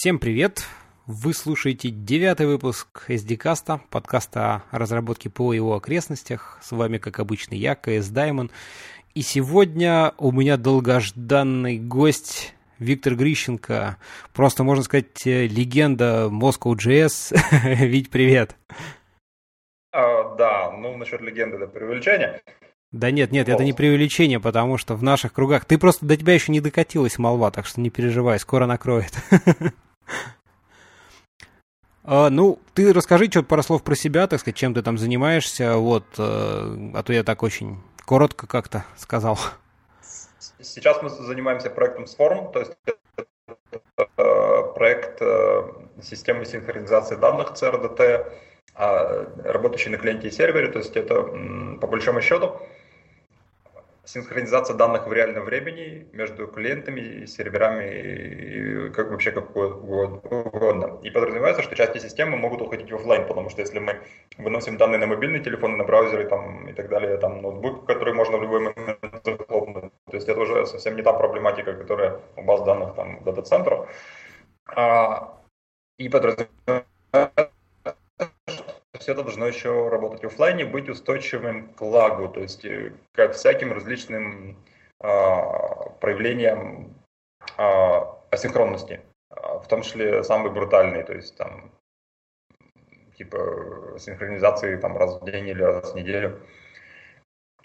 Всем привет! Вы слушаете девятый выпуск SDCast, подкаста о разработке по его окрестностях. С вами, как обычно, я, КС Даймон. И сегодня у меня долгожданный гость Виктор Грищенко. Просто, можно сказать, легенда Moscow.js. Вить, привет! А, да, ну насчет легенды это преувеличение. Да нет, нет, это не преувеличение, потому что в наших кругах... Ты просто до тебя еще не докатилась молва, так что не переживай, скоро накроет. А, ну, ты расскажи что-то пару слов про себя, так сказать, чем ты там занимаешься, вот, э, а то я так очень коротко как-то сказал. Сейчас мы занимаемся проектом Swarm, то есть э, проект э, системы синхронизации данных CRDT, а, работающий на клиенте и сервере, то есть это по большому счету синхронизация данных в реальном времени между клиентами, серверами и как вообще как угодно. И подразумевается, что части системы могут уходить в офлайн, потому что если мы выносим данные на мобильный телефон, на браузеры там, и так далее, там ноутбук, который можно в любой момент захлопнуть, то есть это уже совсем не та проблематика, которая у баз данных там дата-центров. А, и подразумевается, все это должно еще работать в офлайне, быть устойчивым к лагу, то есть э, к всяким различным а, проявлениям а, асинхронности, а, в том числе самые брутальные, то есть там типа синхронизации там раз в день или раз в неделю.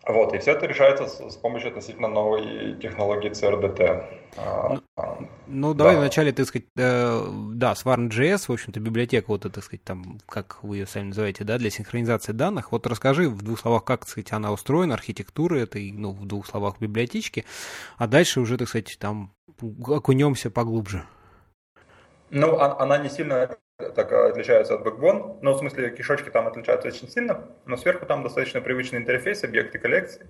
Вот, и все это решается с, с помощью относительно новой технологии CRDT. А, ну, ну да. давай вначале, так сказать, э, да, Swarm.js, в общем-то, библиотека, вот это, так сказать, там, как вы ее сами называете, да, для синхронизации данных. Вот расскажи в двух словах, как, так сказать, она устроена, архитектура этой, ну, в двух словах библиотечки, а дальше уже, так сказать, там окунемся поглубже. Ну, а, она не сильно так отличаются от Backbone, но в смысле кишочки там отличаются очень сильно, но сверху там достаточно привычный интерфейс, объекты коллекции.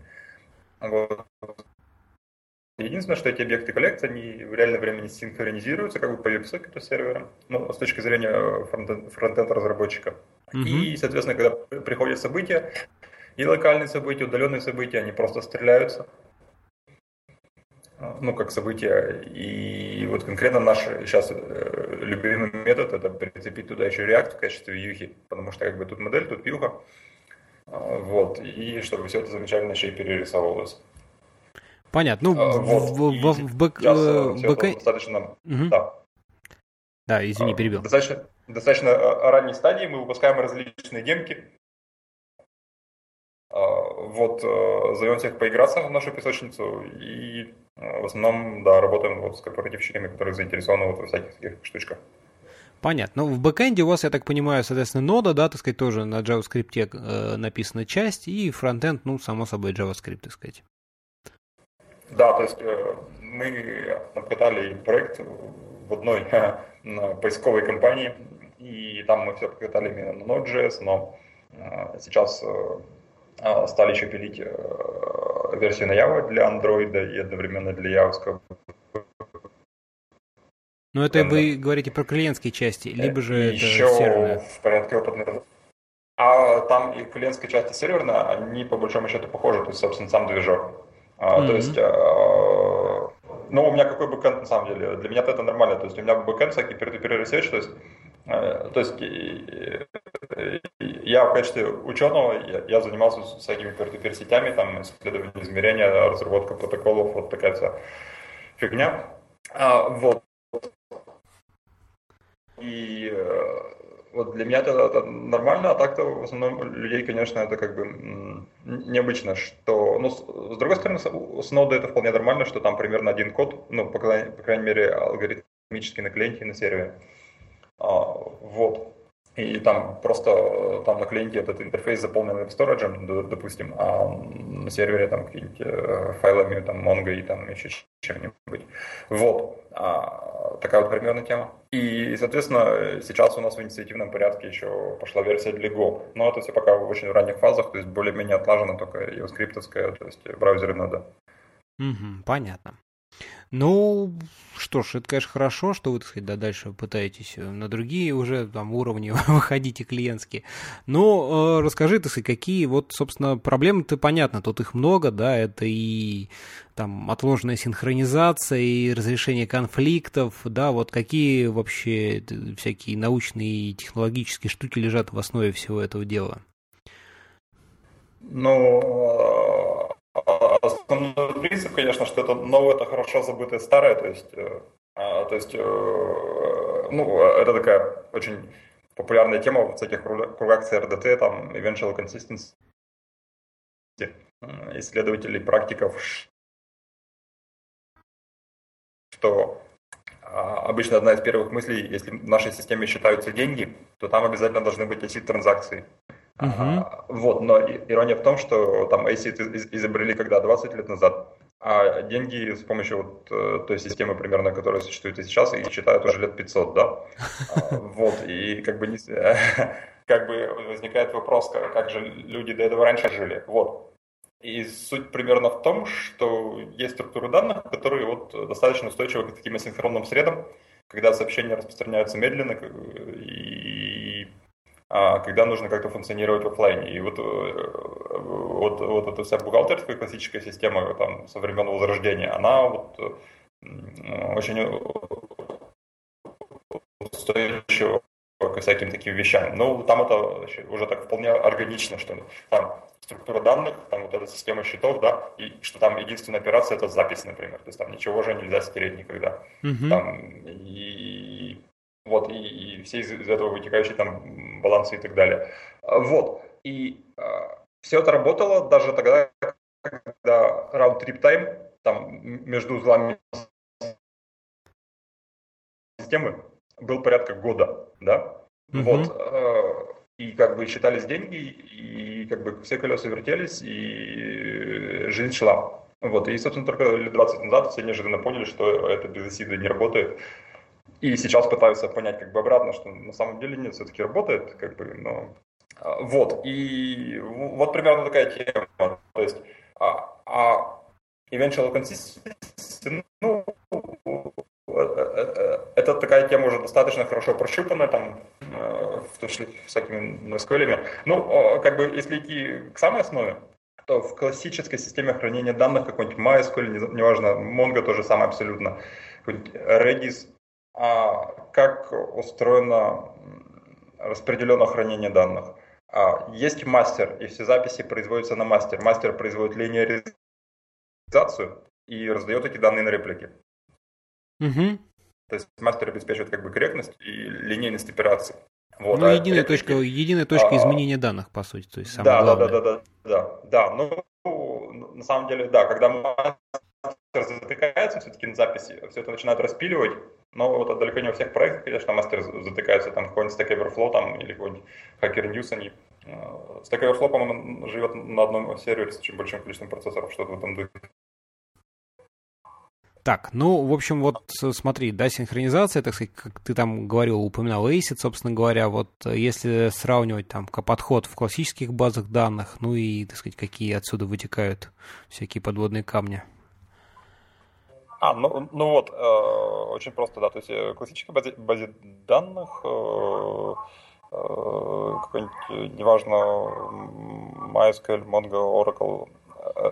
Вот. Единственное, что эти объекты коллекции, они в реальном времени синхронизируются как бы по веб-сокету сервера, ну, с точки зрения фронтенд разработчика. Mm-hmm. И, соответственно, когда приходят события, и локальные события, удаленные события, они просто стреляются ну, как событие. И вот конкретно наш сейчас э, любимый метод – это прицепить туда еще React в качестве вьюхи, потому что как бы тут модель, тут вьюха. А, вот, и чтобы все это замечательно еще и перерисовывалось. Понятно. Ну, а, вот. в, в, в, в бэк... Бэк... достаточно... Угу. Да. Да, извини, а, перебил. Достаточно, достаточно ранней стадии мы выпускаем различные демки, вот, зовем всех поиграться в нашу песочницу и в основном, да, работаем вот с корпоративщиками, которые заинтересованы вот во всяких таких штучках. Понятно. Ну, в бэкэнде у вас, я так понимаю, соответственно, нода, да, так сказать, тоже на JavaScript э, написана часть, и фронтенд, ну, само собой, JavaScript, так сказать. Да, то есть э, мы обкатали проект в одной поисковой компании, и там мы все обкатали именно на Node.js, но э, сейчас э, а, стали еще пилить версию на Java для Android и одновременно для Java. Но это вы говорите про клиентские части, либо же еще это серверная? в порядке опытных. А там и клиентская часть и серверная, они по большому счету похожи, то есть, собственно, сам движок. Mm-hmm. То есть, а, ну, у меня какой backend на самом деле? Для меня это нормально, то есть у меня backend всякий peer-to-peer research, то есть Э, то есть я в качестве ученого, я, я занимался всякими peer сетями, там исследование измерения, разработка протоколов, вот такая вся фигня. А, вот. И э, вот для меня это, это нормально, а так-то в основном людей, конечно, это как бы необычно, что, ну, с, с другой стороны, с ноды это вполне нормально, что там примерно один код, ну, по, по крайней мере, алгоритмически на клиенте и на сервере. А, вот. И там просто там на клиенте этот интерфейс заполнен веб-сториджем, допустим, а на сервере там какие-нибудь э, файлами, там, Mongo и там еще чем-нибудь. Вот. А, такая вот примерная тема. И, соответственно, сейчас у нас в инициативном порядке еще пошла версия для Go. Но это все пока в очень ранних фазах, то есть более-менее отлажено только JavaScript, то есть браузеры надо. Угу, понятно. Ну, что ж, это, конечно, хорошо, что вы, так сказать, да, дальше пытаетесь на другие уже там уровни выходите клиентские. Но э, расскажи, так сказать, какие вот, собственно, проблемы-то понятно, тут их много, да, это и там отложенная синхронизация, и разрешение конфликтов, да, вот какие вообще всякие научные и технологические штуки лежат в основе всего этого дела? Ну, основной принцип, конечно, что это новое, это хорошо забытое старое, то есть, э, а, то есть, э, ну, это такая очень популярная тема в всяких кругах CRDT, там, eventual consistency, исследователей, практиков, что а, обычно одна из первых мыслей, если в нашей системе считаются деньги, то там обязательно должны быть эти транзакции. Uh-huh. А, вот, но ирония в том, что там ACID изобрели когда 20 лет назад, а деньги с помощью вот э, той системы примерно, которая существует и сейчас, и считают уже лет 500, да? А, вот, и как бы, как бы возникает вопрос, как же люди до этого раньше жили. Вот. И суть примерно в том, что есть структуры данных, которые вот достаточно устойчивы к таким асинхронным средам, когда сообщения распространяются медленно, и когда нужно как-то функционировать в офлайне. И вот, э, вот, вот эта вся бухгалтерская классическая система там, со времен Возрождения, она вот очень устойчива к всяким таким вещам. Ну, там это уже так вполне органично, что там структура данных, там вот эта система счетов, да, и что там единственная операция это запись, например. То есть там ничего уже нельзя стереть никогда. Uh-huh. Там, и, вот, и, и все из, из этого вытекающие там балансы и так далее. А, вот. И а, все это работало даже тогда, когда round trip time там между узлами системы был порядка года, да. Mm-hmm. Вот. А, и как бы считались деньги, и как бы все колеса вертелись, и жизнь шла. Вот, и, собственно, только лет 20 назад все неожиданно поняли, что это без ACID не работает, и сейчас пытаются понять как бы обратно, что на самом деле нет, все-таки работает, как бы, но... А, вот, и вот примерно такая тема. То есть, а, а eventual consistency, ну, э, э, э, это такая тема уже достаточно хорошо прощупанная, там, в том числе всякими NoSQL. Ну, как бы, если идти к самой основе, то в классической системе хранения данных, какой-нибудь MySQL, неважно, Mongo тоже самое абсолютно, Redis, как устроено распределенное хранение данных. А, есть мастер, и все записи производятся на мастер. Мастер производит линеаризацию и раздает эти данные на реплики. Угу. То есть мастер обеспечивает как бы корректность и линейность операций. Вот, ну, а единая, реплики... точка, единая точка а, изменения данных, по сути, то есть самое да, главное. Да, да, да, да, да, да. Ну, на самом деле, да, когда мастер затыкается все-таки на записи, все это начинают распиливать, но вот далеко не во всех проектах, конечно, мастер затыкается, там какой-нибудь Stack Overflow там, или какой-нибудь Hacker News, они... Э, Stack Overflow, по-моему, живет на одном сервере с очень большим количеством процессоров, что-то в этом духе. Так, ну, в общем, вот смотри, да, синхронизация, так сказать, как ты там говорил, упоминал ACID, собственно говоря, вот если сравнивать там подход в классических базах данных, ну и, так сказать, какие отсюда вытекают всякие подводные камни. А, ну, ну вот, э, очень просто, да, то есть э, классическая базе, базе данных, э, э, какой-нибудь, неважно, MySQL, Mongo, Oracle, э,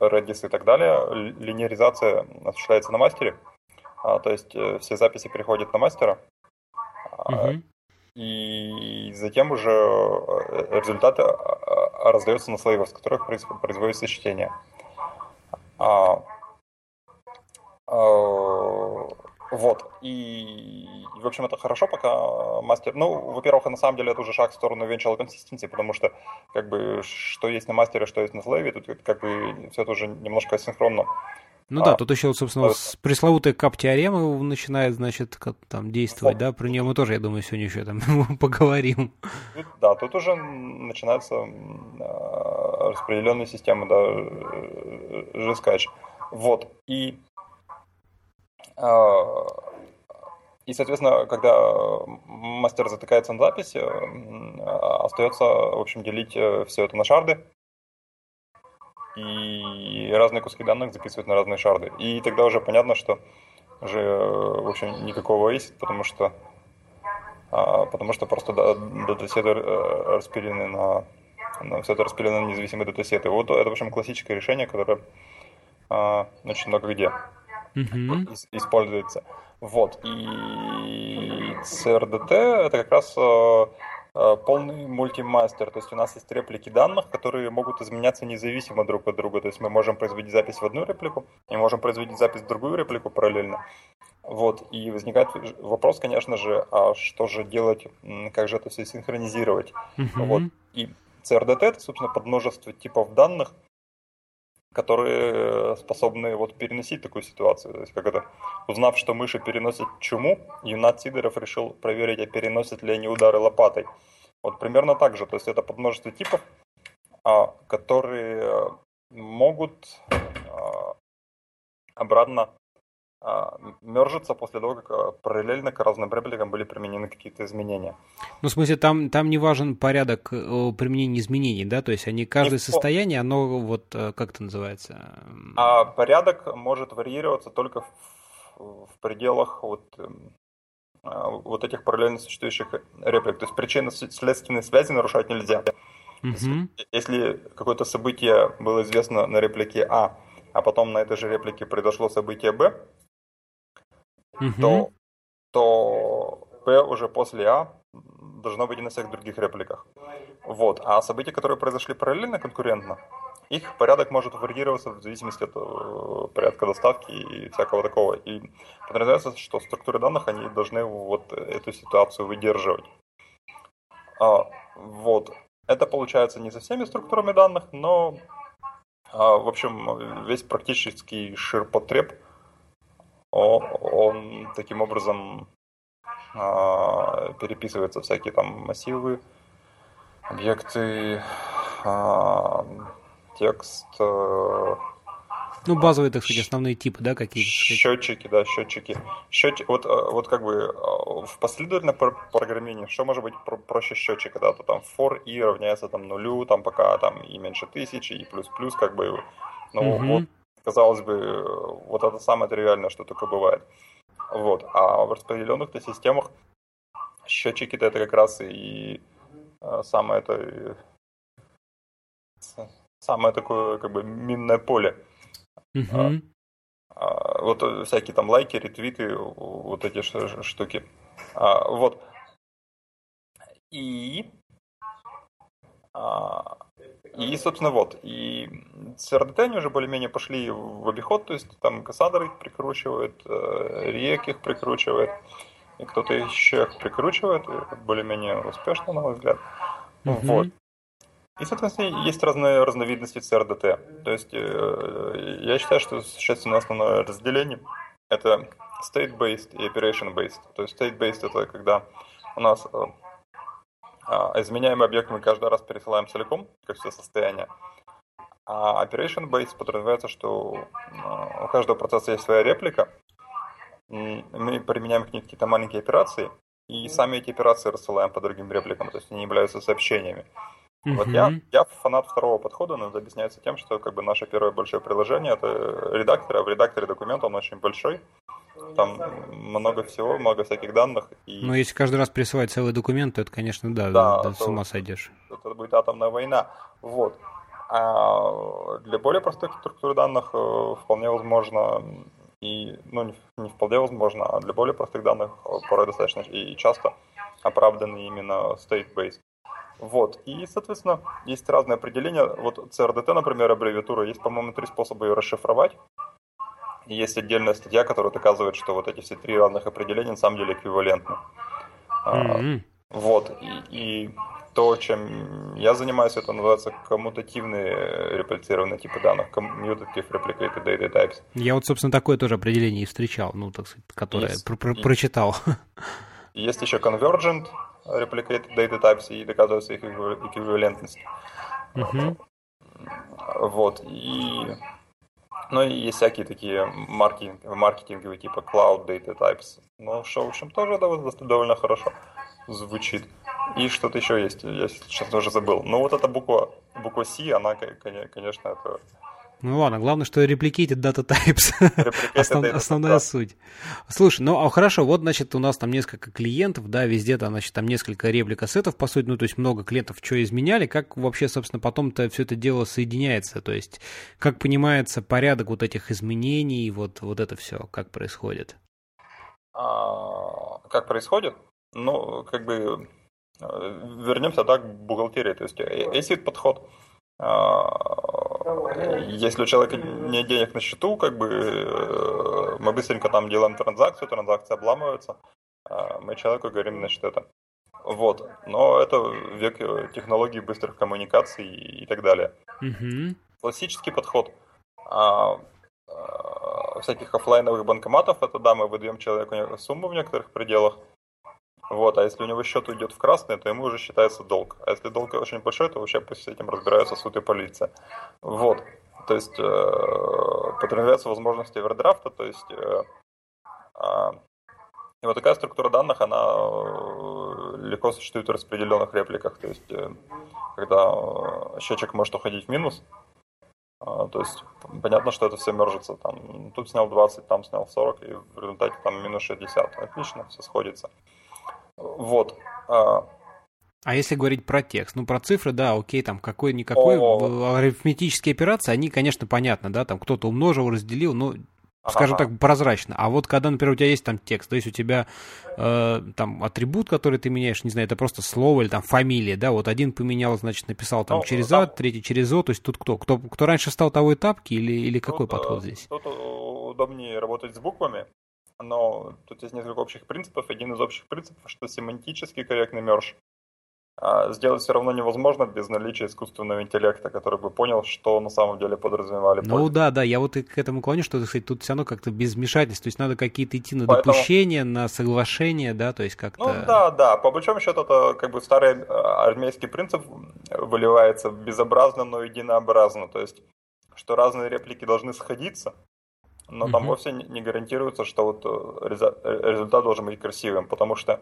Redis и так далее, линеаризация осуществляется на мастере, а, то есть э, все записи переходят на мастера, угу. и затем уже результаты раздаются на слоевых, с которых производится чтение. А, Э, вот. И, в общем, это хорошо, пока мастер... Ну, во-первых, на самом деле это уже шаг в сторону eventual consistency, потому что, как бы, что есть на мастере, что есть на слэве, тут как бы все это уже немножко асинхронно. Ну а, да, тут еще, собственно, то... с пресловутая кап-теорема начинает, значит, как, там действовать, вот. да, про нее мы тоже, я думаю, сегодня еще там поговорим. Тут, да, тут уже начинается э, распределенная система, да, жескач. Вот, и а, и, соответственно, когда мастер затыкается на записи, остается, в общем, делить э, все это на шарды. и разные куски данных записывать на разные шарды. И тогда уже понятно, что уже, в общем, никакого ACID, потому что, а, потому что просто датасеты э, распилены на, на все это распилено на независимые датасеты. Вот это, в общем, классическое решение, которое а, очень много где mm-hmm. используется. Вот. И CRDT это как раз э, Э, полный мультимастер. То есть у нас есть реплики данных, которые могут изменяться независимо друг от друга. То есть мы можем производить запись в одну реплику и можем производить запись в другую реплику параллельно. Вот. И возникает вопрос, конечно же, а что же делать, как же это все синхронизировать. Mm-hmm. Вот. И CRDT это, собственно, подмножество типов данных, которые способны вот переносить такую ситуацию. То есть, как это, узнав, что мыши переносят чуму, Юнат Сидоров решил проверить, а переносят ли они удары лопатой. Вот примерно так же. То есть это подмножество типов, а, которые могут а, обратно мержится после того, как а, параллельно к разным репликам были применены какие-то изменения. Ну, в смысле, там, там не важен порядок э, применения изменений, да? То есть они каждое Никто. состояние, оно вот э, как это называется? А порядок может варьироваться только в, в пределах вот, эм, а, вот этих параллельно существующих реплик. То есть причинно-следственные связи нарушать нельзя. Угу. Если какое-то событие было известно на реплике А, а потом на этой же реплике произошло событие Б, угу. то, то P уже после А должно быть и на всех других репликах. Вот. А события, которые произошли параллельно, конкурентно, их порядок может варьироваться в зависимости от э, порядка доставки и всякого такого. И подразумевается, что структуры данных, они должны вот эту ситуацию выдерживать. А, вот. Это получается не со всеми структурами данных, но, а, в общем, весь практический ширпотреб – он таким образом а, переписывается всякие там массивы, объекты, а, текст. Э, ну, базовые, так сказать, основные типы, да, какие-то? Счетчики, да, счетчики. Счетчик, вот, э, вот как бы э, в последовательном программировании, что может быть проще счетчика, да, то там for i равняется там нулю, там пока там и меньше тысячи, и плюс-плюс, как бы, ну, угу. вот казалось бы, вот это самое тривиальное, что только бывает. Вот. А в распределенных-то системах счетчики-то это как раз и э, самое это самое такое как бы минное поле. Uh-huh. А, вот всякие там лайки, ретвиты, вот эти штуки. А, вот. И а, и, собственно, вот. И с они уже более-менее пошли в обиход, то есть там Кассандр их прикручивает, э, Рек их прикручивает, и кто-то еще их прикручивает, более-менее успешно, на мой взгляд. Mm-hmm. Вот. И, соответственно, есть разные разновидности CRDT. То есть э, я считаю, что существенно основное разделение это state-based и operation-based. То есть state-based это когда у нас а, изменяемый объект мы каждый раз пересылаем целиком, как все состояние. А operation base подразумевается, что а, у каждого процесса есть своя реплика. Мы применяем к ней какие-то маленькие операции, и сами эти операции рассылаем по другим репликам, то есть они являются сообщениями. Mm-hmm. Вот я, я фанат второго подхода, но это объясняется тем, что как бы наше первое большое приложение это редактор, а в редакторе документ он очень большой, там много всего, много всяких данных. И... Ну, если каждый раз присылать целый документ, то это, конечно, да, да, да с ума сойдешь. Это будет атомная война. Вот. А для более простых структур данных э, вполне возможно и, ну, не, не вполне возможно, а для более простых данных э, порой достаточно и часто оправданы именно state-based. Вот. И, соответственно, есть разные определения. Вот CRDT, например, аббревиатура, есть, по-моему, три способа ее расшифровать. И есть отдельная статья, которая доказывает, что вот эти все три разных определения на самом деле эквивалентны. Mm-hmm. Вот. И, и то, чем я занимаюсь, это называется коммутативные реплицированные типы данных, commutative replicated data types. Я вот, собственно, такое тоже определение и встречал, ну, так сказать, которое есть, про- про- прочитал. Есть еще convergent replicated data types и доказывается их эквивалентность. Uh-huh. Вот. И ну и есть всякие такие маркетинг, маркетинговые типа Cloud Data Types. Ну, что, в общем, тоже довольно, хорошо звучит. И что-то еще есть, я сейчас тоже забыл. Но вот эта буква, буква C, она, конечно, это ну ладно, главное, что replicated data types. Основ, основная суть. Слушай, ну а хорошо, вот, значит, у нас там несколько клиентов, да, везде там, значит, там несколько репликассетов, по сути, ну, то есть много клиентов что изменяли, как вообще, собственно, потом-то все это дело соединяется, то есть как понимается порядок вот этих изменений, вот, вот это все, как происходит? А, как происходит? Ну, как бы э, вернемся, да, к бухгалтерии, то есть ACID э, подход – а, если у человека нет денег на счету, как бы э, мы быстренько там делаем транзакцию, транзакция обламывается, а мы человеку говорим, значит, это. Вот. Но это век технологий быстрых коммуникаций и так далее. Угу. Классический подход а, а, всяких офлайновых банкоматов, это да, мы выдаем человеку сумму в некоторых пределах, вот, а если у него счет уйдет в красный, то ему уже считается долг. А если долг очень большой, то вообще пусть с этим разбираются суд и полиция. Вот. То есть э, подразумеваются возможности овердрафта, то есть э, э, и вот такая структура данных, она э, легко существует в распределенных репликах. То есть, э, когда счетчик может уходить в минус, э, то есть понятно, что это все мержится. Там, тут снял 20, там снял 40, и в результате там минус 60. Отлично, все сходится. Вот. А, а если говорить про текст, ну про цифры, да, окей, там какой-никакой О... арифметические операции, они, конечно, понятно, да, там кто-то умножил, разделил, ну, скажем так, прозрачно. А вот когда, например, у тебя есть там текст, то есть у тебя э, там атрибут, который ты меняешь, не знаю, это просто слово или там фамилия, да, вот один поменял, значит, написал там ну, через там... А, третий через О, то есть тут кто? Кто, кто раньше стал того и тапки или, или какой тут, подход здесь? Тут удобнее работать с буквами, но тут есть несколько общих принципов. Один из общих принципов, что семантически корректный мерж а, сделать все равно невозможно без наличия искусственного интеллекта, который бы понял, что на самом деле подразумевали. Ну пользователи. да, да, я вот и к этому клоню, что, кстати, тут все равно как-то без вмешательств, то есть надо какие-то идти на Поэтому... допущение, на соглашение, да, то есть как-то... Ну да, да, по большому счету это как бы старый а, армейский принцип выливается безобразно, но единообразно, то есть что разные реплики должны сходиться, но там вовсе не гарантируется, что вот э, результат должен быть красивым, потому что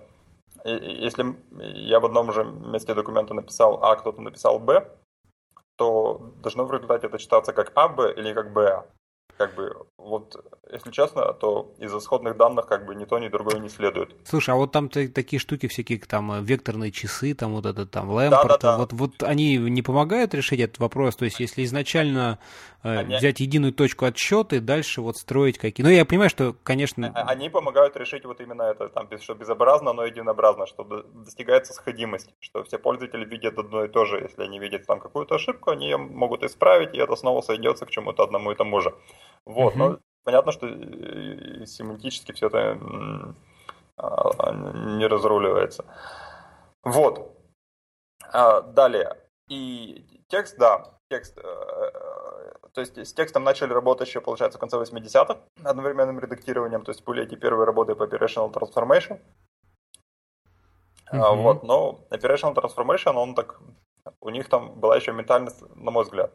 если я в одном же месте документа написал А, кто-то написал Б, то должно в результате это читаться как АБ или как БА как бы, вот, если честно, то из исходных данных как бы ни то, ни другое не следует. Слушай, а вот там такие штуки всякие, там, э, векторные часы, там, вот этот, там, Лэмпорт, да, да, да. вот, вот они не помогают решить этот вопрос? То есть, если изначально э, они... взять единую точку отсчета и дальше вот строить какие... Ну, я понимаю, что, конечно... А, они помогают решить вот именно это, там, что безобразно, но единообразно, что достигается сходимость, что все пользователи видят одно и то же. Если они видят там какую-то ошибку, они ее могут исправить, и это снова сойдется к чему-то одному и тому же. Вот, но понятно, что семантически все это а, не разруливается. Вот. А, далее. И текст, да, текст. Э, э, то есть с текстом начали работать еще, получается, в конце 80-х одновременным редактированием. То есть были эти первые работы по Operational Transformation. Uh-huh. Вот, но Operational Transformation, он так, у них там была еще ментальность, на мой взгляд,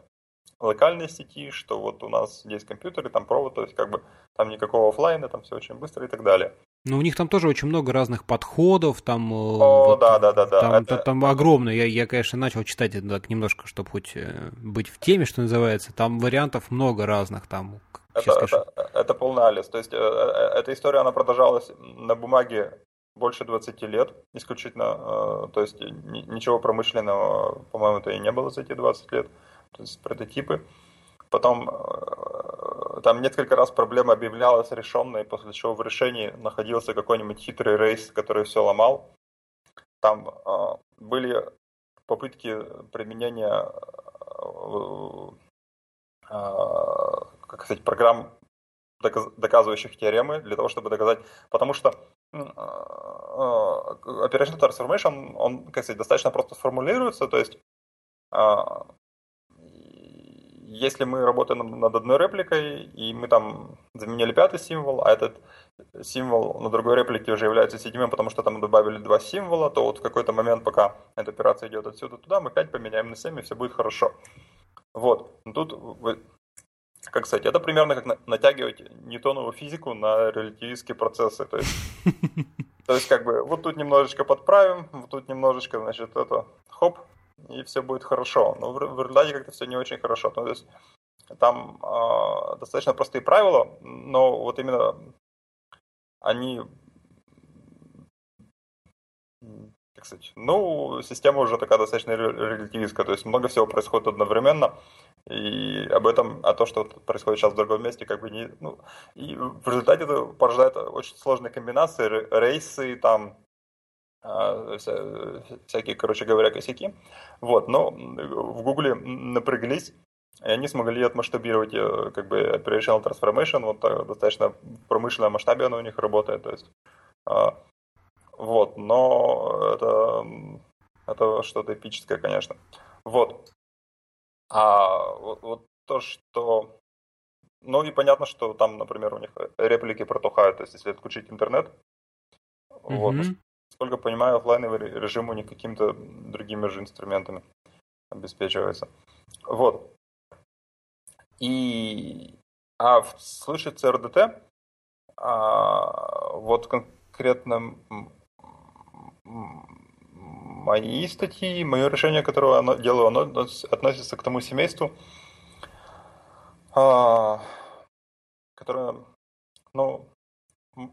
локальной сети, что вот у нас есть компьютеры, там провод, то есть как бы там никакого офлайна, там все очень быстро и так далее. Ну, у них там тоже очень много разных подходов, там... Э, О, вот, да, да, да, да. Там, это... там огромно. Я, я, конечно, начал читать это так немножко, чтобы хоть э, быть в теме, что называется. Там вариантов много разных, там... Это, это, это полный алис. То есть э, эта история, она продолжалась на бумаге больше 20 лет, исключительно, то есть ничего промышленного, по-моему, то и не было за эти 20 лет то есть прототипы. Потом э, там несколько раз проблема объявлялась решенной, после чего в решении находился какой-нибудь хитрый рейс, который все ломал. Там э, были попытки применения э, как сказать, программ, доказывающих теоремы, для того, чтобы доказать, потому что Operational Transformation, он, как сказать, достаточно просто формулируется, то есть если мы работаем над одной репликой, и мы там заменили пятый символ, а этот символ на другой реплике уже является седьмым, потому что там добавили два символа, то вот в какой-то момент, пока эта операция идет отсюда туда, мы 5 поменяем на 7, и все будет хорошо. Вот. Тут, как сказать, это примерно как натягивать ньютонову физику на релятивистские процессы. То есть То есть, как бы, вот тут немножечко подправим, вот тут немножечко, значит, это, хоп, и все будет хорошо. Но в, в результате как-то все не очень хорошо. То есть, там э, достаточно простые правила, но вот именно они как сказать, ну, система уже такая достаточно релятивистская, то есть много всего происходит одновременно, и об этом, а то, что происходит сейчас в другом месте, как бы не, ну, и в результате это порождает очень сложные комбинации, рейсы, там, всякие, короче говоря, косяки. Вот, но в Гугле напряглись, и они смогли отмасштабировать э, как бы Operational Transformation, вот достаточно в промышленном масштабе оно у них работает, то есть а, вот, но это, это что-то эпическое, конечно. Вот. А вот, вот то, что... Ну и понятно, что там, например, у них реплики протухают, то есть если отключить интернет, mm-hmm. вот, сколько понимаю, офлайновый режим у них какими-то другими же инструментами обеспечивается. Вот. И а в случае CRDT, а, вот конкретно мои статьи, мое решение, которое оно делаю, оно относится к тому семейству, а, которое, ну,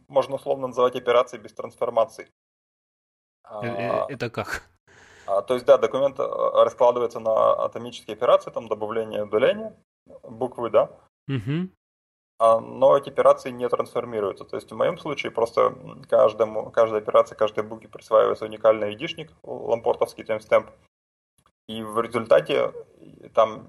можно условно называть операцией без трансформации. Э, э, это как? А, то есть, да, документ раскладывается на атомические операции, там добавление, удаление буквы, да. Угу. А, но эти операции не трансформируются. То есть в моем случае просто каждому, каждой операции, каждой буке присваивается уникальный айдишник, лампортовский timestamp. И в результате там,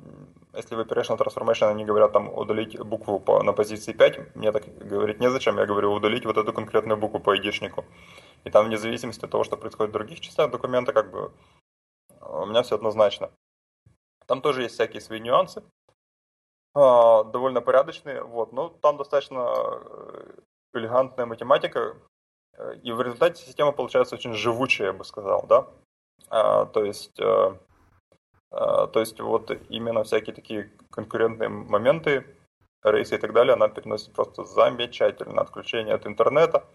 если в Operational Transformation они говорят там удалить букву по, на позиции 5, мне так говорить незачем, я говорю удалить вот эту конкретную букву по айдишнику. И там вне зависимости от того, что происходит в других частях документа, как бы у меня все однозначно. Там тоже есть всякие свои нюансы. А, довольно порядочные, вот, но там достаточно э, элегантная математика, э, и в результате система получается очень живучая, я бы сказал, да. А, то есть, а, то есть вот именно всякие такие конкурентные моменты, рейсы и так далее, она переносит просто замечательно. Отключение от интернета,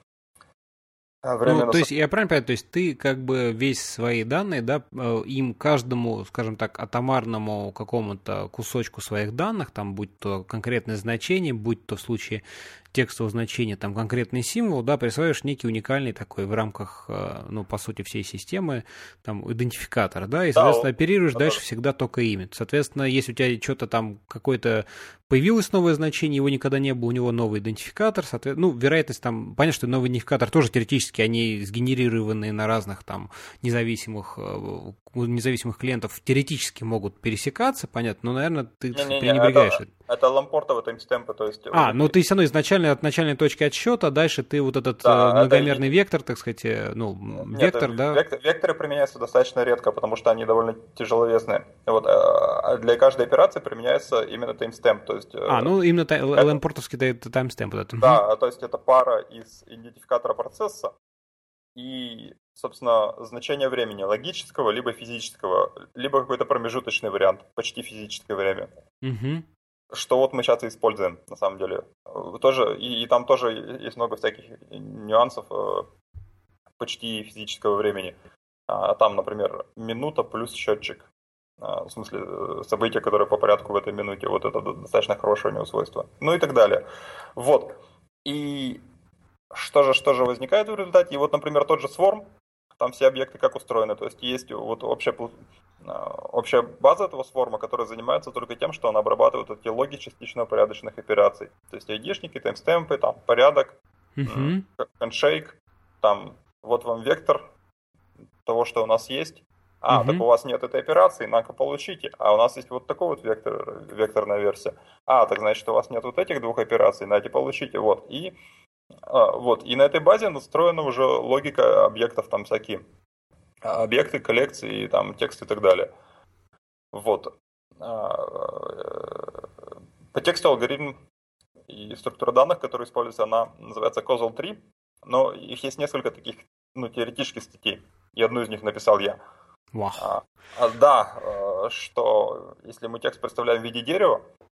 ну, то есть, я правильно понимаю, то есть ты как бы весь свои данные, да, э, им каждому, скажем так, атомарному какому-то кусочку своих данных, там, будь то конкретное значение, будь то в случае текстового значения там конкретный символ, да, присваиваешь некий уникальный такой в рамках, э, ну, по сути, всей системы, там, идентификатор, да, и, соответственно, оперируешь да, дальше всегда только имя. Соответственно, если у тебя что-то там какое-то появилось новое значение, его никогда не было, у него новый идентификатор, соответственно, ну, вероятность там, понятно, что новый идентификатор тоже теоретически, они сгенерированы на разных там независимых, э, независимых клиентов, теоретически могут пересекаться, понятно, но, наверное, ты не, не, пренебрегаешь. Это, это лампортовые таймстемпы, то есть... А, ну ты все равно изначально от начальной точки отсчета, дальше ты вот этот да, э, многомерный это... вектор, так сказать, э, ну, Нет, вектор, да? Вектор, векторы применяются достаточно редко, потому что они довольно тяжеловесные. Вот, а для каждой операции применяется именно таймстемп, то есть... А, ну именно та... это... лампортовский таймстемп. Вот Да, то есть это пара из идентификатора процесса и, собственно, значение времени логического, либо физического, либо какой-то промежуточный вариант, почти физическое время. Угу что вот мы сейчас и используем, на самом деле. Тоже, и, и там тоже есть много всяких нюансов э, почти физического времени. А, там, например, минута плюс счетчик. А, в смысле, э, события, которые по порядку в этой минуте. Вот это достаточно хорошее у него свойство. Ну и так далее. Вот. И что же, что же возникает в результате? И вот, например, тот же Swarm, там все объекты как устроены. То есть есть вот общая, а, общая база этого сформа, которая занимается только тем, что она обрабатывает эти логи частично порядочных операций. То есть айдишники, таймстемпы, там порядок, uh-huh. там вот вам вектор того, что у нас есть. А, uh-huh. так у вас нет этой операции, на-ка получите. А у нас есть вот такой вот вектор, векторная версия. А, так значит, у вас нет вот этих двух операций, на нате получите. Вот. И вот. И на этой базе настроена уже логика объектов, там всякие а, объекты, коллекции, там тексты и так далее. Вот. А, э, по тексту алгоритм и структура данных, которая используется, она называется Causal 3, но их есть несколько таких ну, теоретических статей, и одну из них написал я. Wow. А, а, да, э, что если мы текст представляем в виде дерева, а,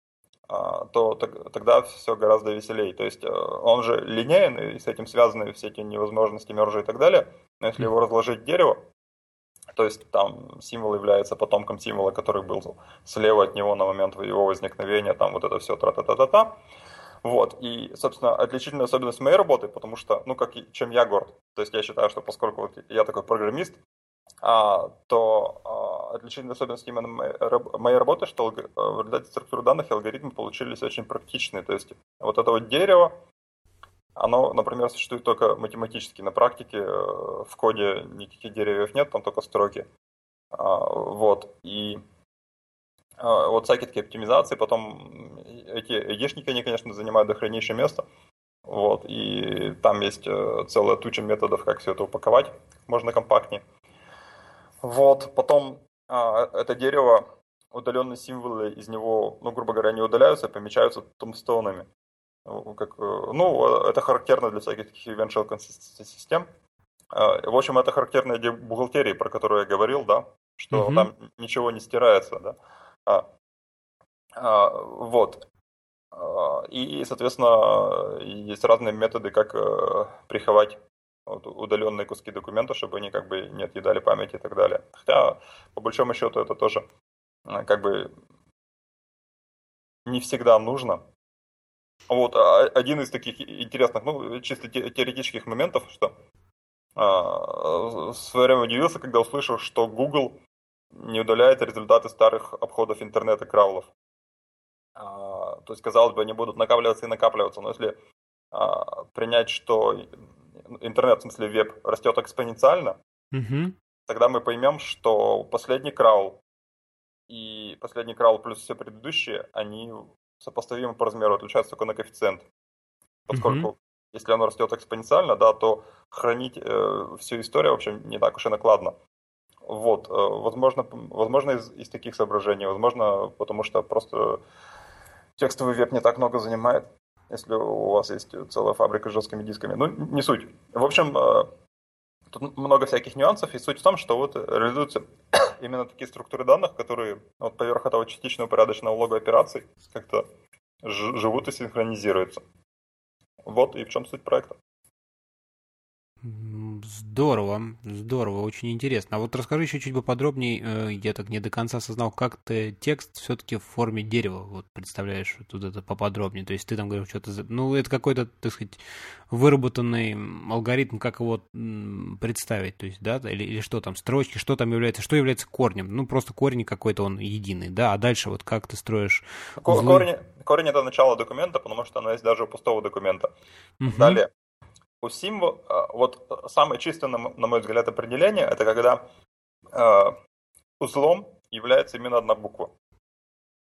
то тогда все гораздо веселее. То есть э, он же линейен, и с этим связаны все эти невозможности мержа и так далее. Но если его разложить в дерево, то есть там символ является потомком символа, который был слева от него на момент его возникновения, там вот это все тра-та-та-та-та. Вот, и, собственно, отличительная особенность моей работы, потому что, ну, как чем я горд, то есть я считаю, что поскольку вот я такой программист, а, то а, отличительная особенность именно моей, работы, что в результате структуры данных и алгоритмы получились очень практичные. То есть вот это вот дерево, оно, например, существует только математически. На практике э, в коде никаких деревьев нет, там только строки. А, вот. И а, вот всякие такие оптимизации, потом эти эдишники, они, конечно, занимают дохранейшее место. Вот. И там есть э, целая туча методов, как все это упаковать можно компактнее. Вот, потом а, это дерево, удаленные символы из него, ну, грубо говоря, не удаляются, а помечаются тумстоунами. Как, э, ну, это характерно для всяких таких eventual consistency систем. А, в общем, это характерно для бухгалтерии, про которую я говорил, да, что mm-hmm. там ничего не стирается, да. А, а, вот. А, и, соответственно, есть разные методы, как э, приховать удаленные куски документа, чтобы они как бы не отъедали память и так далее. Хотя, по большому счету, это тоже э, как бы не всегда нужно. Вот, а один из таких интересных, ну, чисто теоретических моментов, что а, в свое время удивился, когда услышал, что Google не удаляет результаты старых обходов интернета краулов. А, то есть, казалось бы, они будут накапливаться и накапливаться, но если а, принять, что интернет, в смысле веб, растет экспоненциально, угу. тогда мы поймем, что последний краул и последний краул плюс все предыдущие, они сопоставимы по размеру, отличаются только на коэффициент. Поскольку угу. если оно растет экспоненциально, да, то хранить э, всю историю, в общем, не так уж и накладно. Вот, э, возможно, возможно из, из таких соображений, возможно, потому что просто текстовый веб не так много занимает если у вас есть целая фабрика с жесткими дисками. Ну, не суть. В общем, э, тут много всяких нюансов, и суть в том, что вот реализуются именно такие структуры данных, которые вот поверх этого частичного порядочного лога операций как-то живут и синхронизируются. Вот и в чем суть проекта. Здорово, здорово, очень интересно. А вот расскажи еще чуть поподробнее, э, я так не до конца осознал, как ты текст все-таки в форме дерева вот представляешь тут это поподробнее. То есть ты там говоришь что-то, ну это какой-то, так сказать, выработанный алгоритм, как его представить, то есть, да, или, или что там, строчки, что там является, что является корнем. Ну просто корень какой-то он единый, да, а дальше вот как ты строишь... Узлы... Корень, корень это начало документа, потому что оно есть даже у пустого документа. Угу. Далее у символа, вот самое чистое, на мой взгляд, определение, это когда э, узлом является именно одна буква.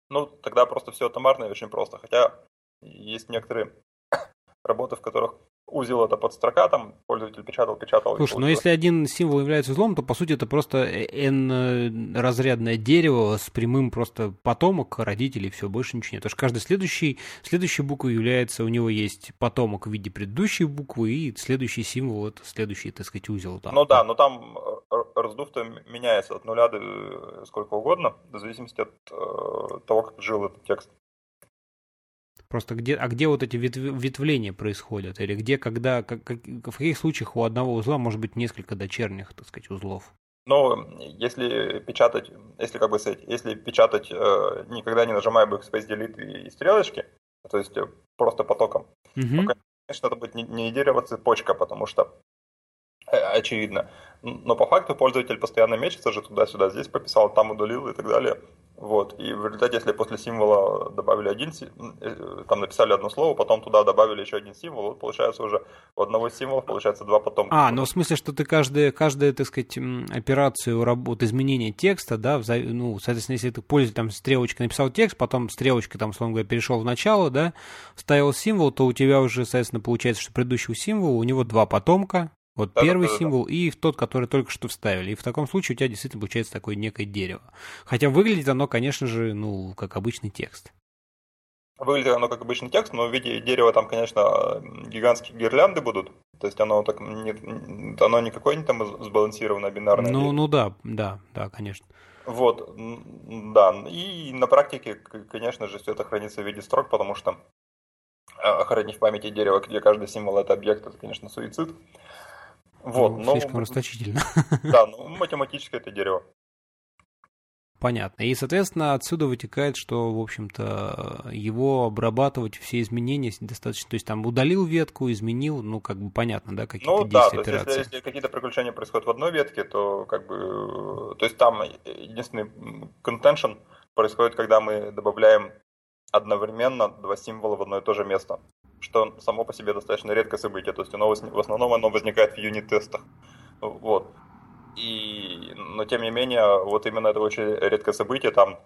Ну, тогда просто все атомарно и очень просто. Хотя есть некоторые работы, в которых узел это подстрока, там пользователь печатал, печатал. Слушай, но если один символ является узлом, то по сути это просто n-разрядное дерево с прямым просто потомок, родителей, все, больше ничего нет. Потому что каждый следующий, следующая буква является, у него есть потомок в виде предыдущей буквы, и следующий символ это следующий, так сказать, узел. Там. Ну да, но там э, раздув-то меняется от нуля до сколько угодно, в зависимости от э, того, как жил этот текст. Просто где, а где вот эти ветв, ветвления происходят? Или где, когда, как, как, в каких случаях у одного узла может быть несколько дочерних, так сказать, узлов? Ну, если печатать, если как бы сказать, если печатать, э, никогда не нажимая backspace delete и стрелочки, то есть э, просто потоком, угу. то, конечно, это будет не, не дерево, а цепочка, потому что э, очевидно. Но по факту пользователь постоянно мечется же туда-сюда, здесь пописал, там удалил и так далее. Вот. И в результате, если после символа добавили один, э, там написали одно слово, потом туда добавили еще один символ, вот получается уже у одного символа получается два потом. А, ну в смысле, что ты каждую, каждую, так сказать, операцию работы, изменения текста, да, ну, соответственно, если ты пользователь там стрелочкой написал текст, потом стрелочкой там, условно говоря, перешел в начало, да, вставил символ, то у тебя уже, соответственно, получается, что предыдущего символа у него два потомка, вот да, первый да, да, символ да. и тот, который только что вставили. И в таком случае у тебя действительно получается такое некое дерево. Хотя выглядит оно, конечно же, ну, как обычный текст. Выглядит оно как обычный текст, но в виде дерева там, конечно, гигантские гирлянды будут. То есть оно так не, оно не какое-нибудь там сбалансированное бинарное. Ну, ну да, да, да, конечно. Вот, да. И на практике, конечно же, все это хранится в виде строк, потому что а, хранить в памяти дерево, где каждый символ это объект, это, конечно, суицид. Вот, ну, но... Слишком расточительно. Да, ну математическое это дерево. Понятно. И, соответственно, отсюда вытекает, что, в общем-то, его обрабатывать все изменения достаточно. То есть там удалил ветку, изменил, ну, как бы понятно, да, какие-то ну, действия, да, то есть, Если, если какие-то приключения происходят в одной ветке, то как бы. То есть там единственный contention происходит, когда мы добавляем одновременно два символа в одно и то же место. Что само по себе достаточно редкое событие. То есть оно в основном оно возникает в юнит-тестах. Вот. И, но тем не менее, вот именно это очень редкое событие, там,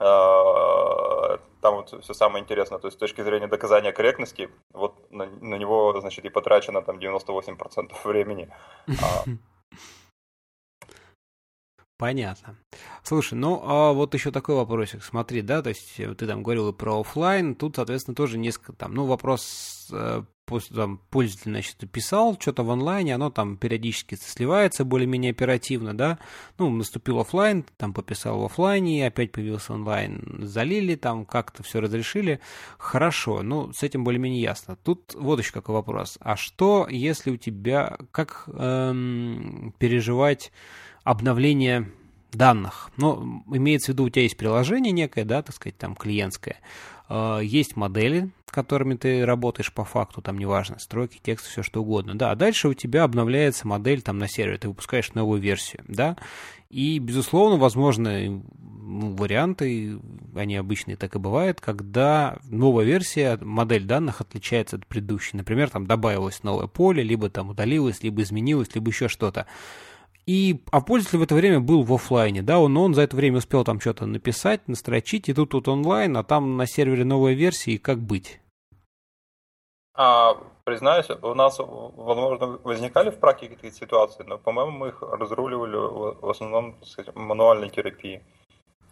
э, там вот все самое интересное, то есть с точки зрения доказания корректности, вот на, на него, значит, и потрачено там 98% времени. Понятно. Слушай, ну а вот еще такой вопросик. Смотри, да, то есть э, ты там говорил про офлайн, тут, соответственно, тоже несколько там, ну, вопрос э, там, пользователь, значит, писал что-то в онлайне, оно там периодически сливается более-менее оперативно, да, ну, наступил офлайн, там пописал в офлайне, опять появился онлайн, залили, там как-то все разрешили, хорошо, ну, с этим более-менее ясно. Тут вот еще какой вопрос, а что, если у тебя, как эм, переживать обновление данных. Ну, имеется в виду, у тебя есть приложение некое, да, так сказать, там клиентское. А, есть модели, которыми ты работаешь по факту, там неважно, строки, текст, все что угодно. Да, а дальше у тебя обновляется модель там на сервере, ты выпускаешь новую версию, да. И, безусловно, возможны ну, варианты, они обычные так и бывают, когда новая версия, модель данных отличается от предыдущей. Например, там добавилось новое поле, либо там удалилось, либо изменилось, либо еще что-то. И, а пользователь в это время был в офлайне, да, он, он за это время успел там что-то написать, настрочить, и тут тут онлайн, а там на сервере новая версия, и как быть? А, признаюсь, у нас, возможно, возникали в практике такие ситуации, но, по-моему, мы их разруливали в основном, так сказать, мануальной терапии.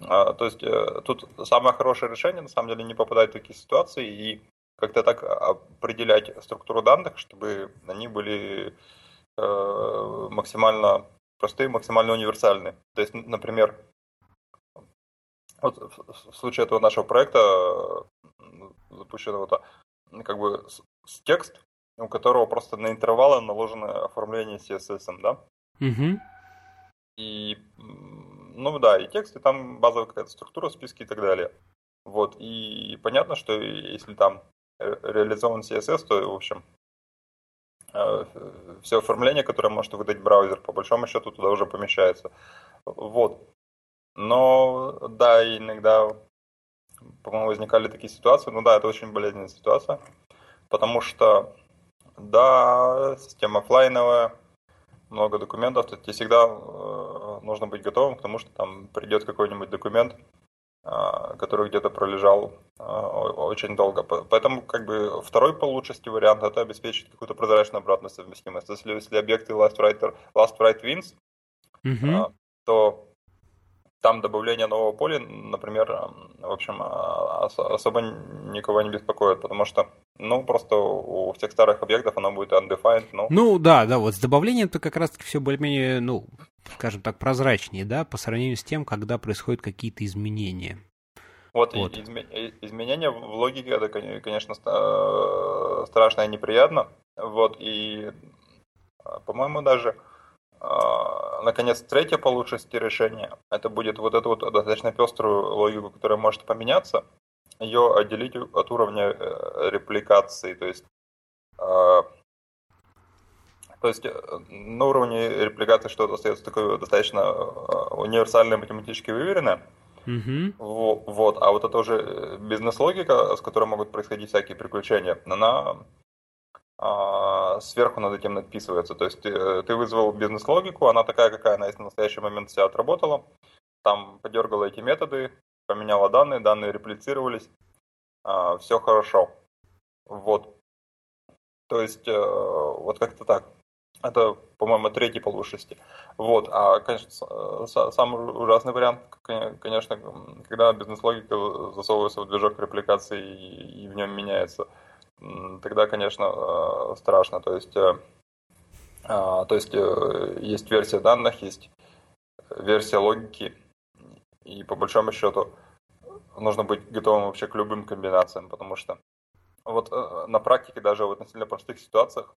А, то есть э, тут самое хорошее решение, на самом деле, не попадать в такие ситуации и как-то так определять структуру данных, чтобы они были э, максимально простые, максимально универсальные. То есть, например, вот в случае этого нашего проекта, запущенного, то, как бы с текст, у которого просто на интервалы наложено оформление CSS, да? Угу. И, ну да, и текст, и там базовая какая-то структура, списки и так далее. Вот, и понятно, что если там реализован CSS, то, в общем, Э, все оформление, которое может выдать браузер, по большому счету туда уже помещается. Вот. Но да, иногда, по-моему, возникали такие ситуации. Ну да, это очень болезненная ситуация, потому что, да, система офлайновая, много документов, то тебе всегда э, нужно быть готовым к тому, что там придет какой-нибудь документ, а, который где-то пролежал а, очень долго. Поэтому как бы второй получшести вариант это обеспечить какую-то прозрачную обратную совместимость. Если, если объекты last write, last write wins, mm-hmm. то там добавление нового поля, например, в общем, особо никого не беспокоит, потому что, ну, просто у всех старых объектов оно будет undefined, ну. Ну, да, да, вот с добавлением то как раз-таки все более-менее, ну, скажем так, прозрачнее, да, по сравнению с тем, когда происходят какие-то изменения. Вот, вот. изменения в логике, это, конечно, страшно и неприятно. Вот, и, по-моему, даже, а, наконец, третье по лучшести решение, это будет вот эту вот достаточно пеструю логику, которая может поменяться, ее отделить от уровня э, репликации, то есть а, то есть э, на уровне репликации что-то остается такое достаточно э, универсальное, математически выверенное. Mm-hmm. Вот, а вот это уже бизнес-логика, с которой могут происходить всякие приключения, она а, сверху над этим надписывается. То есть ты, э, ты вызвал бизнес-логику, она такая, какая она есть на настоящий момент себя отработала, там подергала эти методы, поменяла данные, данные реплицировались, а, все хорошо. Вот. То есть, вот как-то так. Это, по-моему, третий по лучшести. Вот. А, конечно, самый ужасный вариант, конечно, когда бизнес-логика засовывается в движок репликации и в нем меняется. Тогда, конечно, страшно. То есть, то есть есть версия данных, есть версия логики, и по большому счету нужно быть готовым вообще к любым комбинациям, потому что вот э, на практике даже в относительно простых ситуациях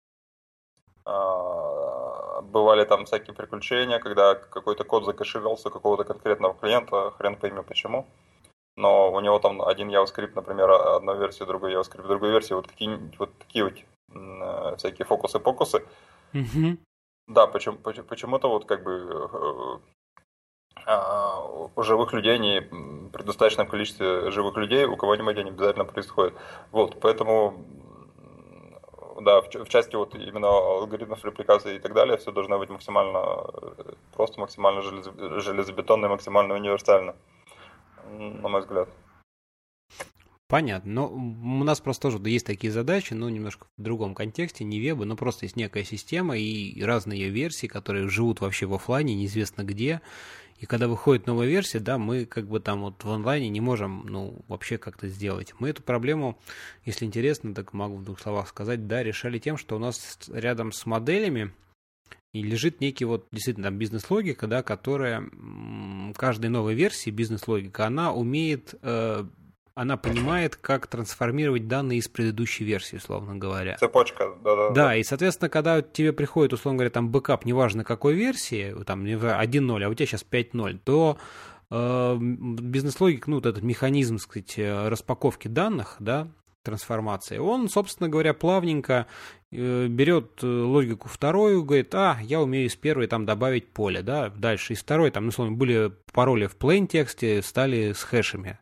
а, бывали там всякие приключения, когда какой-то код закэшировался у какого-то конкретного клиента, хрен пойми почему. Но у него там один JavaScript, например, одна версия, другой JavaScript, другой версии, вот какие вот такие вот э, всякие фокусы-покусы. Mm-hmm. Да, почему, почему-то вот как бы э, а, у живых людей, не при достаточном количестве живых людей, у кого-нибудь они обязательно происходят. Вот, поэтому да, в, в части вот именно алгоритмов репликации и так далее, все должно быть максимально просто, максимально железобетонно и максимально универсально, на мой взгляд. Понятно. Но у нас просто тоже есть такие задачи, но немножко в другом контексте, не веба, но просто есть некая система и разные ее версии, которые живут вообще в офлайне, неизвестно где, и когда выходит новая версия, да, мы как бы там вот в онлайне не можем, ну, вообще как-то сделать. Мы эту проблему, если интересно, так могу в двух словах сказать, да, решали тем, что у нас рядом с моделями и лежит некий вот действительно там бизнес-логика, да, которая каждой новой версии бизнес-логика, она умеет э, она понимает, как трансформировать данные из предыдущей версии, условно говоря. Цепочка, да-да. Да, и, соответственно, когда тебе приходит, условно говоря, там backup, неважно какой версии, там 1.0, а у тебя сейчас 5.0, то э, бизнес-логик, ну, вот этот механизм, так сказать, э, распаковки данных, да, трансформации, он, собственно говоря, плавненько берет э, логику вторую, говорит, а, я умею из первой там добавить поле, да, дальше из второй, там, условно, были пароли в plain тексте, стали с хэшами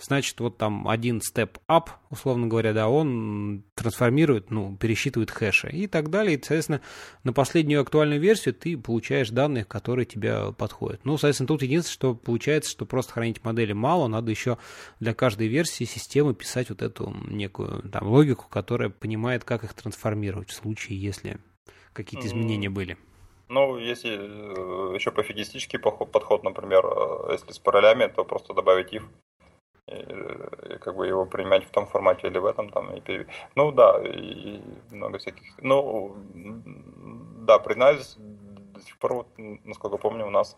значит, вот там один step up, условно говоря, да, он трансформирует, ну, пересчитывает хэши и так далее. И, соответственно, на последнюю актуальную версию ты получаешь данные, которые тебе подходят. Ну, соответственно, тут единственное, что получается, что просто хранить модели мало, надо еще для каждой версии системы писать вот эту некую там логику, которая понимает, как их трансформировать в случае, если какие-то изменения были. Ну, если э, еще пофигистический подход, например, э, если с паролями, то просто добавить if и, как бы его принимать в том формате или в этом там и перев... ну да и много всяких ну да признаюсь до сих пор вот, насколько помню у нас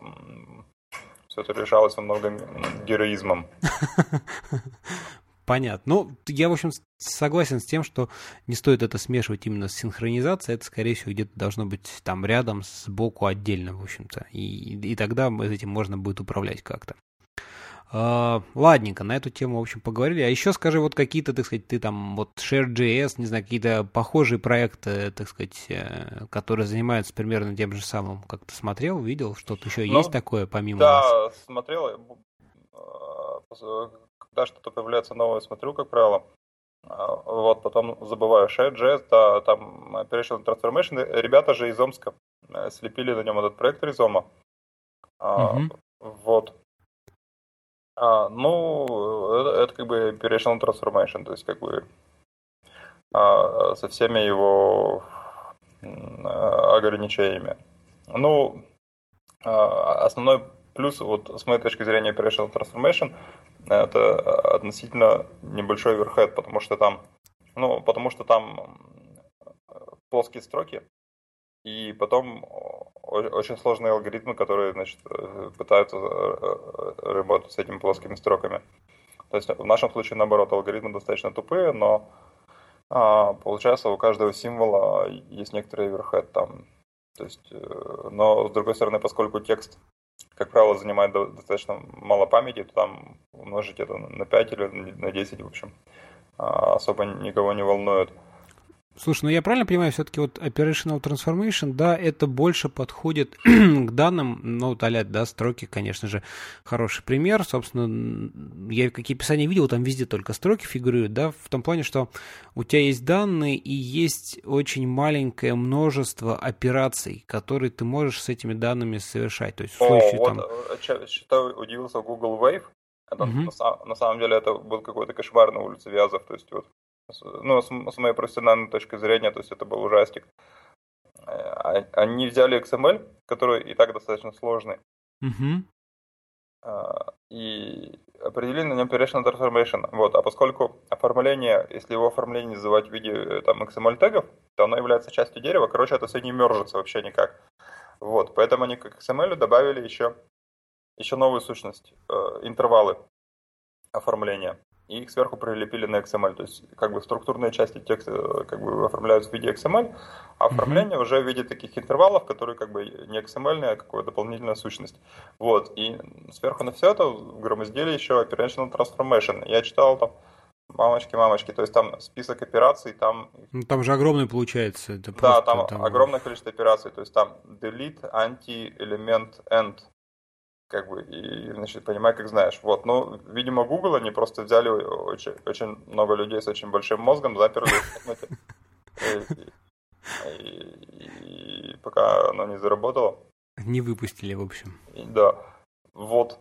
все это решалось во многом героизмом Понятно. Ну, я, в общем, согласен с тем, что не стоит это смешивать именно с синхронизацией. Это, скорее всего, где-то должно быть там рядом, сбоку отдельно, в общем-то. И, и тогда этим можно будет управлять как-то. Uh, ладненько, на эту тему, в общем, поговорили. А еще скажи, вот какие-то, так сказать, ты там, вот Share.js, не знаю, какие-то похожие проекты, так сказать, э, которые занимаются примерно тем же самым, как ты смотрел, видел, что-то еще ну, есть такое помимо Да, вас? смотрел. Э, когда что-то появляется новое, смотрю, как правило. А, вот, потом забываю. Share.js, да, там Operational Transformation. Ребята же из Омска э, слепили на нем этот проект Ризома. Uh-huh. Вот. А, ну, это, это как бы operational transformation, то есть как бы а, со всеми его а, ограничениями. Ну, а, основной плюс, вот с моей точки зрения, operational transformation, это относительно небольшой overhead, потому что там, ну, потому что там плоские строки, и потом очень сложные алгоритмы, которые значит, э, пытаются э, э, работать с этими плоскими строками. То есть в нашем случае, наоборот, алгоритмы достаточно тупые, но а, получается у каждого символа есть некоторый overhead там. То есть, но с другой стороны, поскольку текст, как правило, занимает достаточно мало памяти, то там умножить это на 5 или на 10, в общем, а, особо никого не волнует. Слушай, ну я правильно понимаю, все-таки вот Operational Transformation, да, это больше подходит к данным, ну, вот а да, строки, конечно же, хороший пример. Собственно, я какие описания видел, там везде только строки фигурируют, да, в том плане, что у тебя есть данные и есть очень маленькое множество операций, которые ты можешь с этими данными совершать. То есть в случае О, там... вот, э, удивился Google Wave, это, угу. на, на самом деле это был какой-то кошмар на улице Вязов, то есть вот ну, с, с моей профессиональной точки зрения, то есть это был ужастик. а, они взяли XML, который и так достаточно сложный, Угу. и определили на нем Operational Transformation. Вот. А поскольку оформление, если его оформление называть в виде э, там, XML тегов, то оно является частью дерева, короче, это все не мержится вообще никак. Вот. Поэтому они к XML добавили еще, еще новую сущность, э, интервалы оформления и их сверху прилепили на XML. То есть как бы структурные части текста э, как бы оформляются в виде XML, а оформление mm-hmm. уже в виде таких интервалов, которые как бы не XML, а какая-то дополнительная сущность. Вот. И сверху на все это громоздили еще Operational Transformation. Я читал там Мамочки, мамочки, то есть там список операций, там... Ну, там же огромный получается. Это да, там, там огромное количество операций, то есть там delete, anti, element, end, как бы, и, значит, понимай, как знаешь. Вот, ну, видимо, Google, они просто взяли очень, очень много людей с очень большим мозгом, заперли в и, пока оно не заработало. Не выпустили, в общем. да, вот.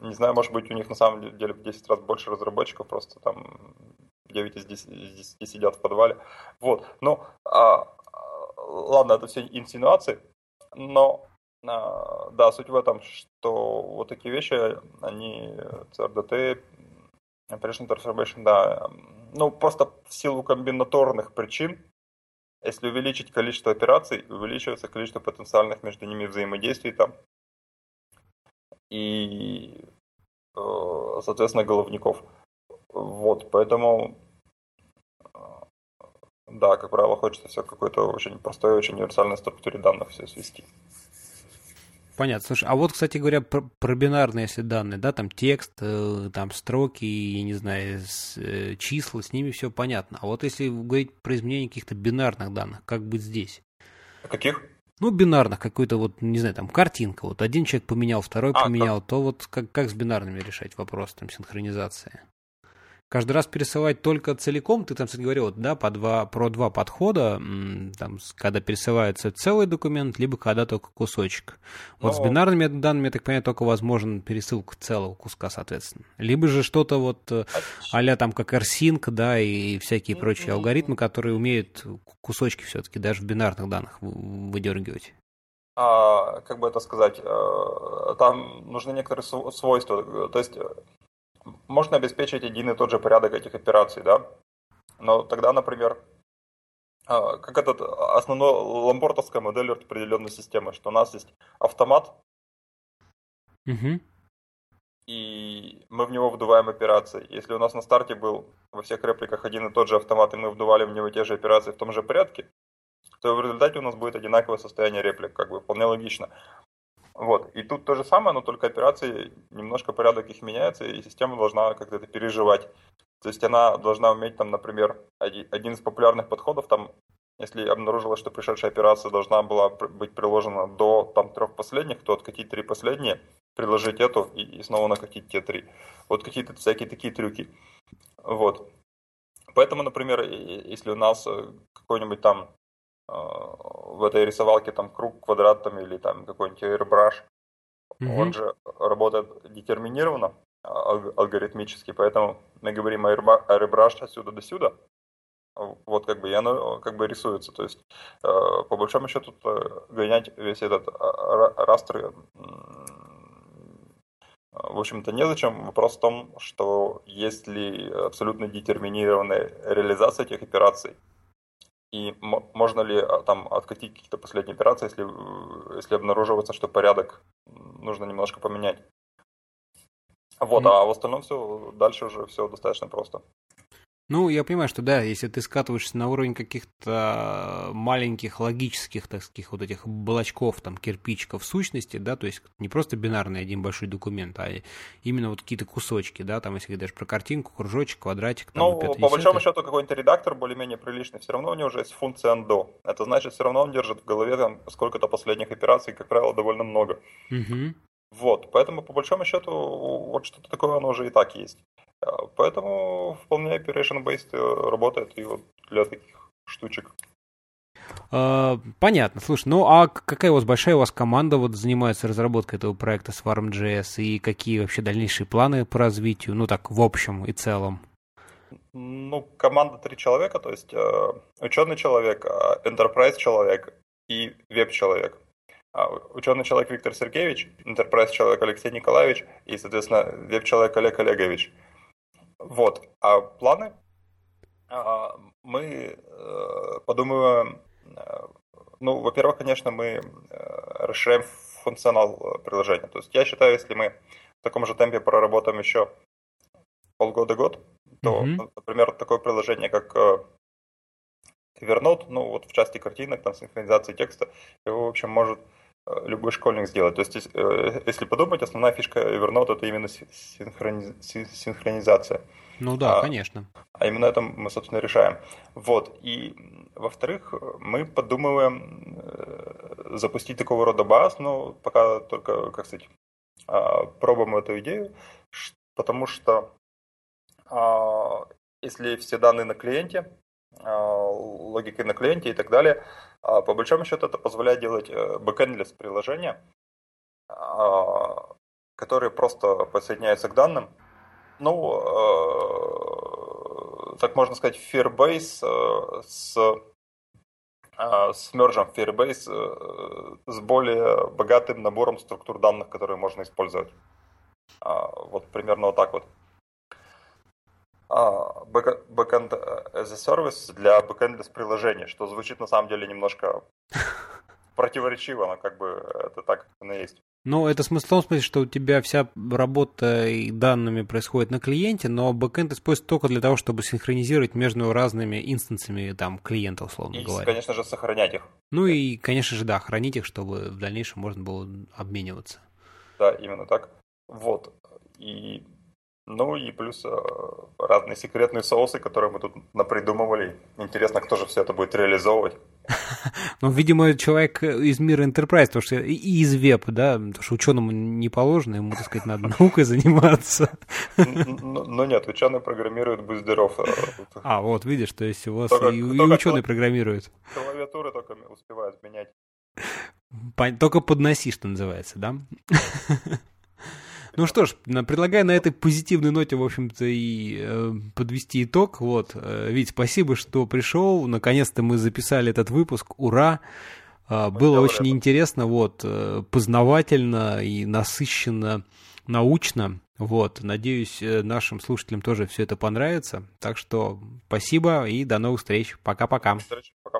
Не знаю, может быть, у них на самом деле в 10 раз больше разработчиков, просто там 9 из 10, из 10 сидят в подвале. Вот, ну, а, а ладно, это все инсинуации, но да, суть в этом, что вот такие вещи, они CRDT, Operation Transformation, да, ну просто в силу комбинаторных причин, если увеличить количество операций, увеличивается количество потенциальных между ними взаимодействий там. И, э, соответственно, головников. Вот, поэтому, да, как правило, хочется все какой-то очень простой, очень универсальной структуре данных все свести. Понятно. Слушай, а вот, кстати говоря, про, про бинарные, если данные, да, там текст, э, там строки, я не знаю, с, э, числа, с ними все понятно. А вот если говорить про изменение каких-то бинарных данных, как быть здесь? Каких? Ну, бинарных, какой-то вот, не знаю, там, картинка. Вот один человек поменял, второй а, поменял, как? то вот как, как с бинарными решать вопрос, там, синхронизации? Каждый раз пересылать только целиком, ты там, кстати, говорил, да, по два, про два подхода, там, когда пересылается целый документ, либо когда только кусочек. Вот Но... с бинарными данными, я так понимаю, только возможен пересылка целого куска, соответственно. Либо же что-то вот э, а там как AirSync, да, и всякие прочие алгоритмы, которые умеют кусочки все-таки даже в бинарных данных выдергивать. А, как бы это сказать, э, там нужны некоторые свойства. То есть можно обеспечить один и тот же порядок этих операций, да? Но тогда, например, а, как этот основной лампортовская модель определенной системы, что у нас есть автомат, угу. и мы в него вдуваем операции. Если у нас на старте был во всех репликах один и тот же автомат, и мы вдували в него те же операции в том же порядке, то в результате у нас будет одинаковое состояние реплик, как бы вполне логично. Вот. И тут то же самое, но только операции, немножко порядок их меняется, и система должна как-то это переживать. То есть она должна уметь, там, например, один из популярных подходов, там, если обнаружилось, что пришедшая операция должна была быть приложена до там, трех последних, то откатить три последние, приложить эту и, и снова накатить те три. Вот какие-то всякие такие трюки. Вот. Поэтому, например, если у нас э, какой-нибудь там в этой рисовалке там круг, квадрат там или там какой-нибудь airbrush, mm-hmm. он же работает детерминированно, алгоритмически, поэтому мы говорим airbrush отсюда до сюда, вот как бы и оно как бы рисуется. То есть, э, по большому счету, гонять весь этот растр, в общем-то, незачем. Вопрос в том, что есть ли абсолютно детерминированная реализация этих операций, и можно ли а, там откатить какие-то последние операции, если, э, если обнаруживается, что порядок нужно немножко поменять. Вот, mm-hmm. а в остальном все, дальше уже все достаточно просто. Ну, я понимаю, что да, если ты скатываешься на уровень каких-то маленьких логических, так сказать, вот этих блочков, там, кирпичиков сущности, да, то есть не просто бинарный один большой документ, а именно вот какие-то кусочки, да, там, если говоришь про картинку, кружочек, квадратик, там, Ну, по большому счету, какой-нибудь редактор более-менее приличный, все равно у него уже есть функция undo. Это значит, все равно он держит в голове там сколько-то последних операций, как правило, довольно много. Угу. Вот, поэтому по большому счету вот что-то такое оно уже и так есть. А, поэтому вполне operation-based э, работает и вот для таких штучек. Uh, понятно. Слушай, ну а какая у вас большая у вас команда вот занимается разработкой этого проекта с Farm.js и какие вообще дальнейшие планы по развитию, ну так, в общем и целом? Ну, команда три человека, то есть э, ученый человек, э, enterprise человек и веб-человек. А, ученый-человек Виктор Сергеевич, enterprise-человек Алексей Николаевич и, соответственно, веб-человек Олег Олегович. Вот. А планы? Мы э, подумаем, э, ну, во-первых, конечно, мы э, расширяем функционал приложения. То есть я считаю, если мы в таком же темпе проработаем еще полгода-год, то, mm-hmm. например, такое приложение, как Evernote, ну вот в части картинок, там синхронизации текста, его, в общем, может любой школьник сделать. То есть, если подумать, основная фишка Evernote это именно синхронизация. Ну да, а, конечно. А именно это мы, собственно, решаем. Вот. И, во-вторых, мы подумываем э, запустить такого рода баз, но пока только, как сказать, а, пробуем эту идею, потому что а, если все данные на клиенте, а, логикой на клиенте и так далее, по большому счету это позволяет делать э, бэкэндлес приложения, которые просто подсоединяются к данным, ну, э, так можно сказать, Firebase э, с, с мержем Firebase с более богатым набором структур данных, которые можно использовать. А, вот примерно вот так вот. А, backend as a service для backend приложения, что звучит на самом деле немножко противоречиво, но как бы это так, оно есть. Ну, это смысл в том смысле, что у тебя вся работа и данными происходит на клиенте, но бэкэнд используется только для того, чтобы синхронизировать между разными инстансами там, клиента, условно и, говоря. конечно же, сохранять их. Ну и, конечно же, да, хранить их, чтобы в дальнейшем можно было обмениваться. Да, именно так. Вот. И ну и плюс э, разные секретные соусы, которые мы тут напридумывали. Интересно, кто же все это будет реализовывать. Ну, видимо, человек из мира Enterprise, потому что и из веб, да, потому что ученому не положено, ему, так сказать, надо наукой заниматься. Ну нет, ученый программирует, будь здоров. А, вот, видишь, то есть у вас и ученый программирует. Клавиатуры только успевают менять. Только подноси, что называется, да? Ну что ж, предлагаю на этой позитивной ноте, в общем-то, и э, подвести итог. Вот, э, Вить, спасибо, что пришел. Наконец-то мы записали этот выпуск. Ура! Э, было очень это. интересно, вот, э, познавательно и насыщенно, научно. Вот, надеюсь, э, нашим слушателям тоже все это понравится. Так что спасибо и до новых встреч. Пока-пока. Пока.